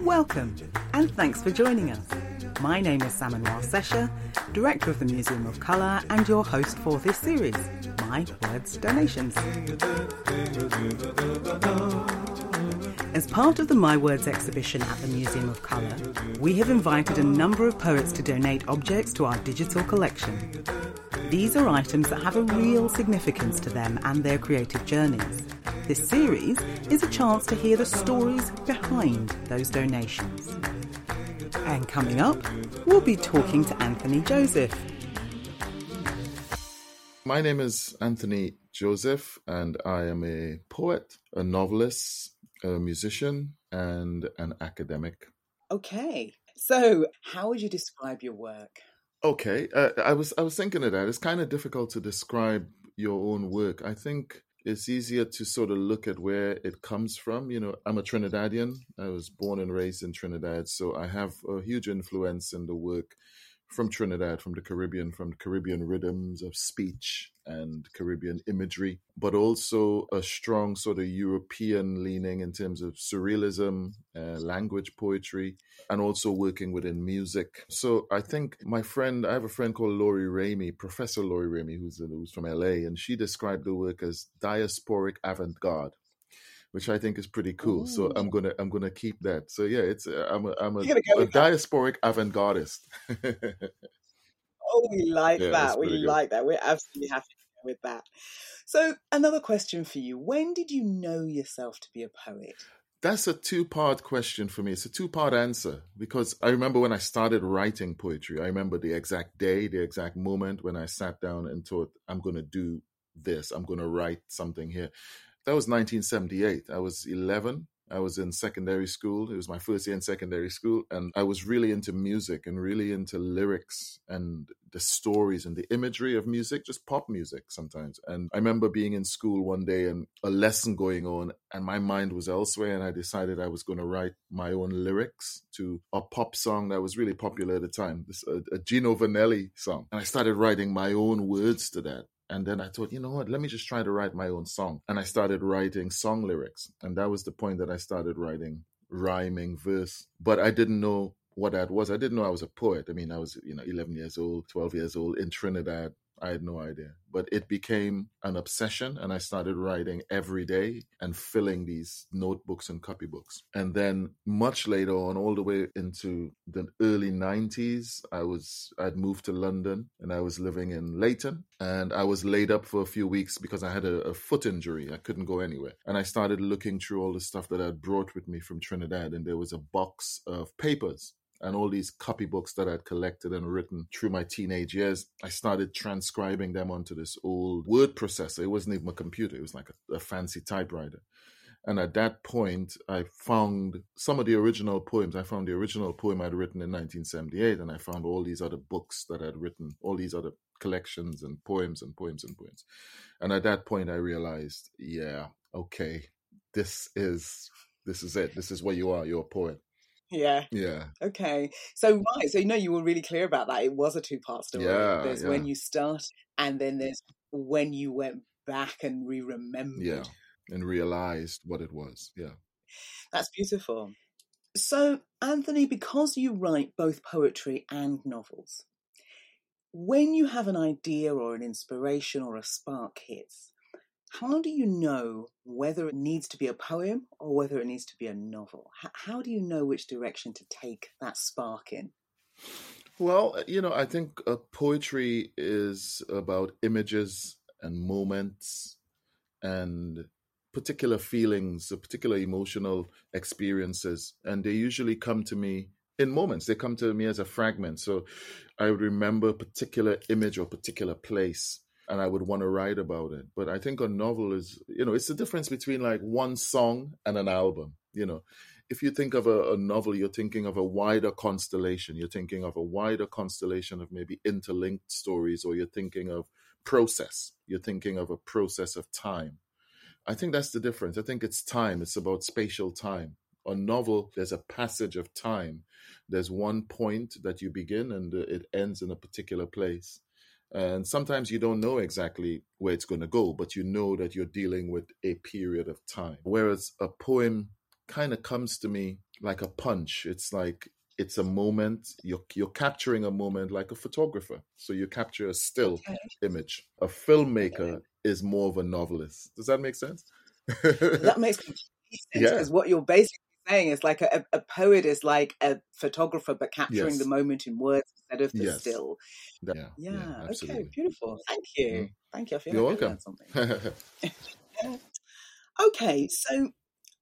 Welcome, and thanks for joining us. My name is Samenua Sesher, Director of the Museum of Colour, and your host for this series, My Words Donations. As part of the My Words exhibition at the Museum of Colour, we have invited a number of poets to donate objects to our digital collection. These are items that have a real significance to them and their creative journeys. This series is a chance to hear the stories behind those donations. And coming up, we'll be talking to Anthony Joseph. My name is Anthony Joseph, and I am a poet, a novelist, a musician, and an academic. Okay, so how would you describe your work? Okay, uh, I was I was thinking of that. It's kind of difficult to describe your own work. I think it's easier to sort of look at where it comes from. You know, I'm a Trinidadian. I was born and raised in Trinidad, so I have a huge influence in the work from Trinidad, from the Caribbean, from Caribbean rhythms of speech and Caribbean imagery, but also a strong sort of European leaning in terms of surrealism, uh, language poetry, and also working within music. So I think my friend, I have a friend called Laurie Ramey, Professor Laurie Ramey, who's, who's from LA, and she described the work as diasporic avant garde which I think is pretty cool. Ooh. So I'm gonna I'm gonna keep that. So yeah, it's uh, I'm a, I'm a, a diasporic avant-gardist. oh, we like yeah, that. We good. like that. We're absolutely happy with that. So another question for you: When did you know yourself to be a poet? That's a two-part question for me. It's a two-part answer because I remember when I started writing poetry. I remember the exact day, the exact moment when I sat down and thought, "I'm going to do this. I'm going to write something here." That was 1978. I was 11. I was in secondary school. It was my first year in secondary school. And I was really into music and really into lyrics and the stories and the imagery of music, just pop music sometimes. And I remember being in school one day and a lesson going on, and my mind was elsewhere. And I decided I was going to write my own lyrics to a pop song that was really popular at the time, this, a, a Gino Vannelli song. And I started writing my own words to that. And then I thought, you know what, let me just try to write my own song. And I started writing song lyrics. And that was the point that I started writing rhyming verse. But I didn't know what that was. I didn't know I was a poet. I mean, I was, you know, 11 years old, 12 years old in Trinidad. I had no idea. But it became an obsession, and I started writing every day and filling these notebooks and copybooks. And then, much later on, all the way into the early 90s, I was I'd moved to London and I was living in Leyton. And I was laid up for a few weeks because I had a, a foot injury. I couldn't go anywhere. And I started looking through all the stuff that I'd brought with me from Trinidad, and there was a box of papers and all these copybooks that I'd collected and written through my teenage years, I started transcribing them onto this old word processor. It wasn't even a computer, it was like a, a fancy typewriter. And at that point, I found some of the original poems. I found the original poem I'd written in 1978, and I found all these other books that I'd written, all these other collections and poems and poems and poems. And at that point, I realized, yeah, okay, this is this is it. This is where you are. You're a poet. Yeah. Yeah. Okay. So right. So you know you were really clear about that. It was a two part story. Yeah. There's yeah. when you start and then there's when you went back and re remembered. Yeah. And realized what it was. Yeah. That's beautiful. So, Anthony, because you write both poetry and novels, when you have an idea or an inspiration or a spark hits, how do you know whether it needs to be a poem or whether it needs to be a novel? How do you know which direction to take that spark in? Well, uh, you know, I think uh, poetry is about images and moments and particular feelings, uh, particular emotional experiences, and they usually come to me in moments. They come to me as a fragment. So I remember a particular image or particular place and I would want to write about it. But I think a novel is, you know, it's the difference between like one song and an album. You know, if you think of a, a, novel, you're thinking of a wider constellation. You're thinking of a wider constellation of maybe interlinked stories, or you're thinking of process. You're thinking of a process of time. I think that's the difference. I think it's time. It's about spatial time. A novel, there's a passage of time. There's one point that you begin and it ends in a particular place and sometimes you don't know exactly where it's going to go, but you know that you're dealing with a period of time. Whereas a poem kind of comes to me like a punch. It's like it's a moment you're you're capturing a moment like a photographer so you capture a still okay. image a filmmaker is more of a novelist does that make sense that makes complete sense because yeah. what you're basically saying is like a, a, poet is like a photographer but capturing yes. the moment in words instead of the yes. still yeah, yeah, yeah okay beautiful thank you mm. thank you i feel you're like welcome something okay so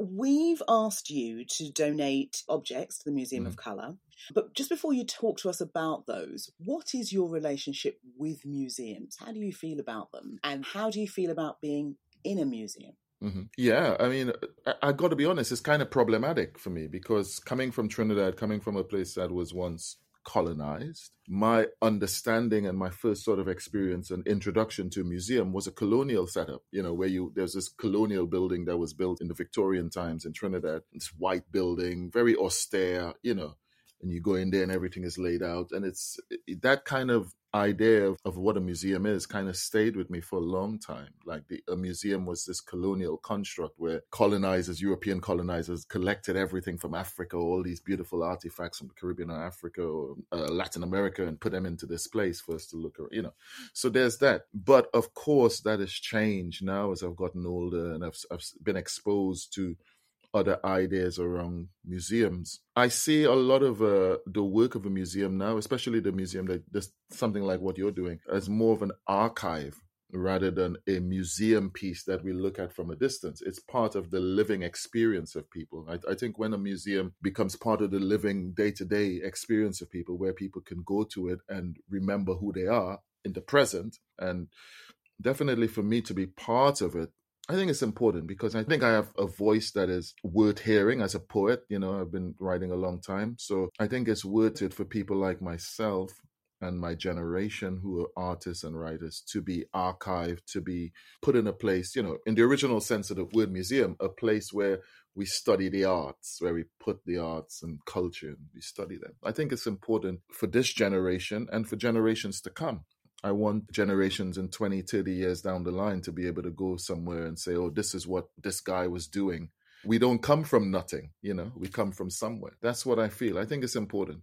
We've asked you to donate objects to the Museum mm. of Colour. But just before you talk to us about those, what is your relationship with museums? How do you feel about them? And how do you feel about being in a museum? Mm-hmm. Yeah, I mean, I, I got to be honest, it's kind of problematic for me because coming from Trinidad, coming from a place that was once colonized. My understanding and my first sort of experience and introduction to a museum was a colonial setup, you know, where you there's this colonial building that was built in the Victorian times in Trinidad. This white building, very austere, you know, and you go in there and everything is laid out. And it's that kind of idea of, of what a museum is kind of stayed with me for a long time. Like the, a museum was this colonial construct where colonizers european colonizers collected everything from africa all these beautiful artifacts from the caribbean or africa or uh, latin america and put them into this place for us to look at you know. So there's that. But of course that has changed now as i've gotten older and i've, I've been exposed to other ideas around museums. I see a lot of uh, the work of a museum now, especially the museum that does something like what you're doing, as more of an archive rather than a museum piece that we look at from a distance. It's part of the living experience of people. I, I think when a museum becomes part of the living day to day experience of people, where people can go to it and remember who they are in the present, and definitely for me to be part of it I think it's important because I think I have a voice that is worth hearing as a poet. You know, I've been writing a long time. So I think it's worth it for people like myself and my generation who are artists and writers to be archived, to be put in a place, you know, in the original sense of the word museum, a place where we study the arts, where we put the arts and culture and we study them. I think it's important for this generation and for generations to come. I want generations in 20, 30 years down the line to be able to go somewhere and say, oh, this is what this guy was doing. We don't come from nothing, you know, we come from somewhere. That's what I feel. I think it's important.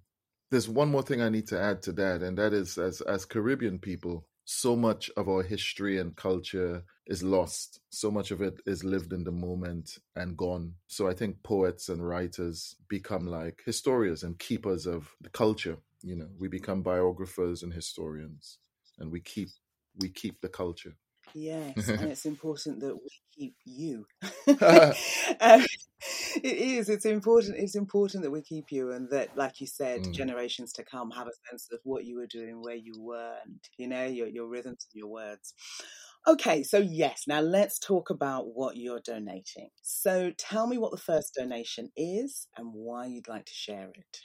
There's one more thing I need to add to that, and that is as as Caribbean people, so much of our history and culture is lost. So much of it is lived in the moment and gone. So I think poets and writers become like historians and keepers of the culture. You know, we become biographers and historians and we keep we keep the culture. Yes, and it's important that we keep you. um, it is. It's important. It's important that we keep you, and that, like you said, mm. generations to come have a sense of what you were doing, where you were, and you know your your rhythms and your words. Okay, so yes, now let's talk about what you're donating. So tell me what the first donation is and why you'd like to share it.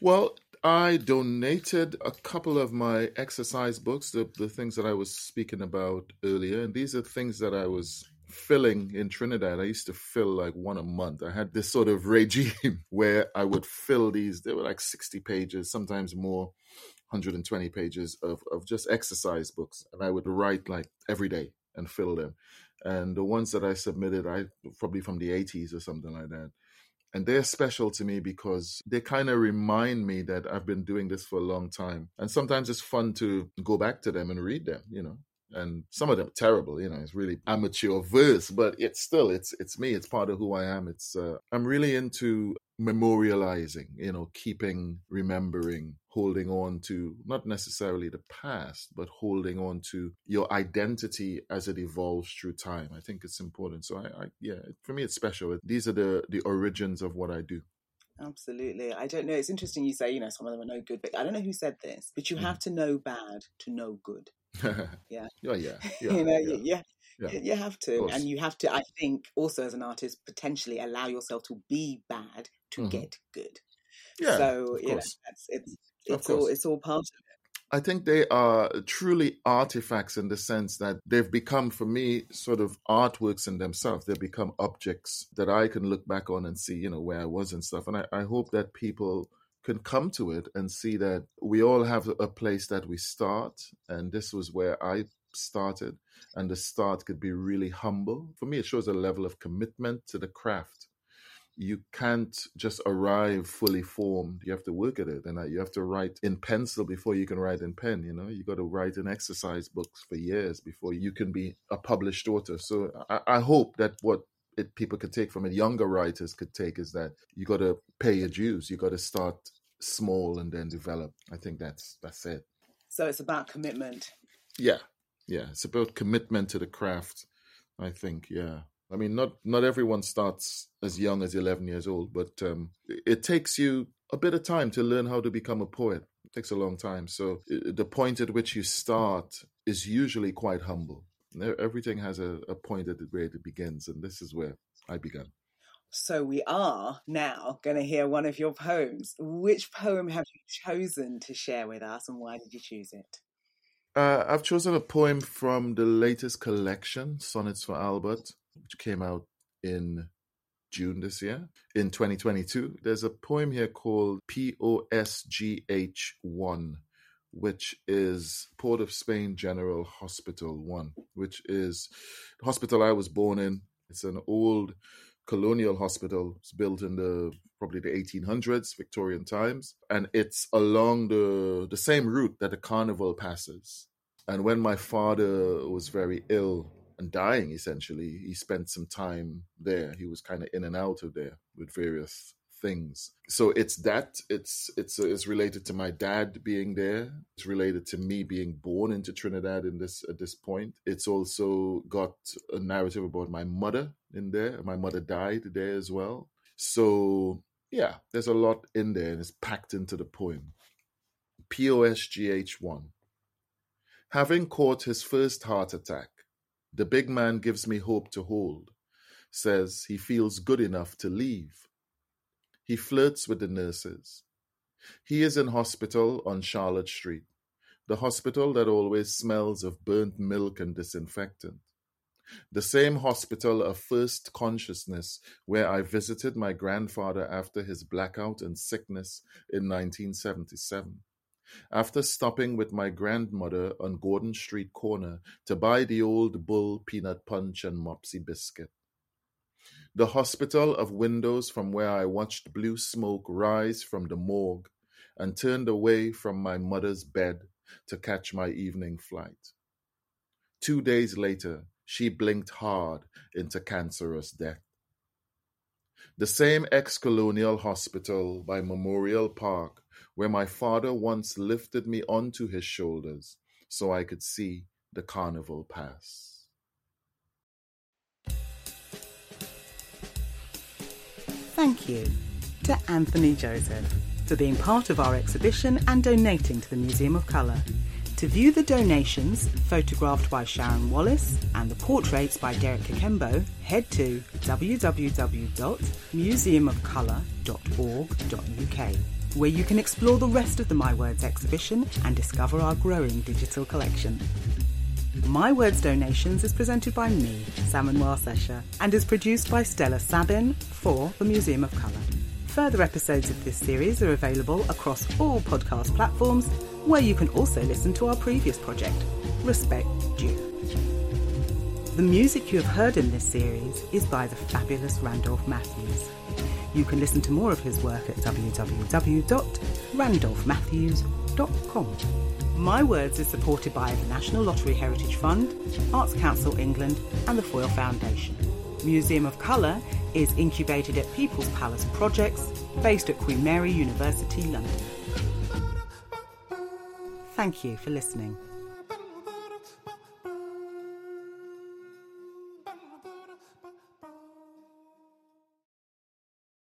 Well, I donated a couple of my exercise books, the, the things that I was speaking about earlier. And these are things that I was filling in Trinidad. I used to fill like one a month. I had this sort of regime where I would fill these, they were like 60 pages, sometimes more, 120 pages of, of just exercise books. And I would write like every day and fill them. And the ones that I submitted, I probably from the 80s or something like that and they're special to me because they kind of remind me that I've been doing this for a long time. And sometimes it's fun to go back to them and read them, you know. And some of them terrible, you know, it's really amateur verse, but it's still it's it's me, it's part of who I am. It's uh, I'm really into memorializing, you know, keeping, remembering, holding on to not necessarily the past, but holding on to your identity as it evolves through time. I think it's important. So I, I yeah, for me, it's special. These are the the origins of what I do. Absolutely. I don't know. It's interesting you say, you know, some of them are no good, but I don't know who said this, but you mm. have to know bad to know good. yeah. Oh, yeah. Yeah. you know, yeah. yeah. Yeah. You have to, and you have to. I think also as an artist, potentially allow yourself to be bad to mm-hmm. get good. Yeah, so you know, that's, it's it's all it's all part of it. I think they are truly artifacts in the sense that they've become, for me, sort of artworks in themselves. They've become objects that I can look back on and see, you know, where I was and stuff. And I, I hope that people can come to it and see that we all have a place that we start. And this was where I started. And the start could be really humble. For me, it shows a level of commitment to the craft you can't just arrive fully formed. You have to work at it, and uh, you have to write in pencil before you can write in pen. You know, you got to write in exercise books for years before you can be a published author. So I, I hope that what it, people could take from it, younger writers could take, is that you got to pay your dues. You got to start small and then develop. I think that's that's it. So it's about commitment. Yeah, yeah. It's about commitment to the craft. I think, yeah. I mean, not not everyone starts as young as eleven years old, but um, it takes you a bit of time to learn how to become a poet. It takes a long time. So the point at which you start is usually quite humble. Everything has a, a point at where it begins, and this is where I began. So we are now going to hear one of your poems. Which poem have you chosen to share with us, and why did you choose it? Uh, I've chosen a poem from the latest collection, Sonnets for Albert, which came out in June this year. In 2022, there's a poem here called POSGH1, which is Port of Spain General Hospital 1, which is the hospital I was born in. It's an old colonial hospital. It's built in the probably the 1800s, Victorian times, and it's along the the same route that the carnival passes. And when my father was very ill and dying, essentially, he spent some time there. He was kind of in and out of there with various things. So it's that. It's it's uh, it's related to my dad being there. It's related to me being born into Trinidad in this at this point. It's also got a narrative about my mother in there. My mother died there as well. So yeah, there's a lot in there and it's packed into the poem. POSGH1. Having caught his first heart attack, the big man gives me hope to hold, says he feels good enough to leave. He flirts with the nurses. He is in hospital on Charlotte Street, the hospital that always smells of burnt milk and disinfectant. The same hospital of first consciousness where I visited my grandfather after his blackout and sickness in 1977. After stopping with my grandmother on Gordon Street corner to buy the old bull peanut punch and mopsy biscuit. The hospital of windows from where I watched blue smoke rise from the morgue and turned away from my mother's bed to catch my evening flight. Two days later, she blinked hard into cancerous death. The same ex colonial hospital by Memorial Park where my father once lifted me onto his shoulders so I could see the carnival pass. Thank you to Anthony Joseph for being part of our exhibition and donating to the Museum of Colour. To view the donations photographed by Sharon Wallace and the portraits by Derek Kakembo, head to www.museumofcolour.org.uk where you can explore the rest of the My Words exhibition and discover our growing digital collection. My Words Donations is presented by me, Samenua Sesher, and is produced by Stella Sabin for the Museum of Colour. Further episodes of this series are available across all podcast platforms, where you can also listen to our previous project, Respect Due. The music you have heard in this series is by the fabulous Randolph Matthews. You can listen to more of his work at www.randolphmatthews.com. My Words is supported by the National Lottery Heritage Fund, Arts Council England, and the Foyle Foundation. Museum of Colour is incubated at People's Palace Projects, based at Queen Mary University, London. Thank you for listening.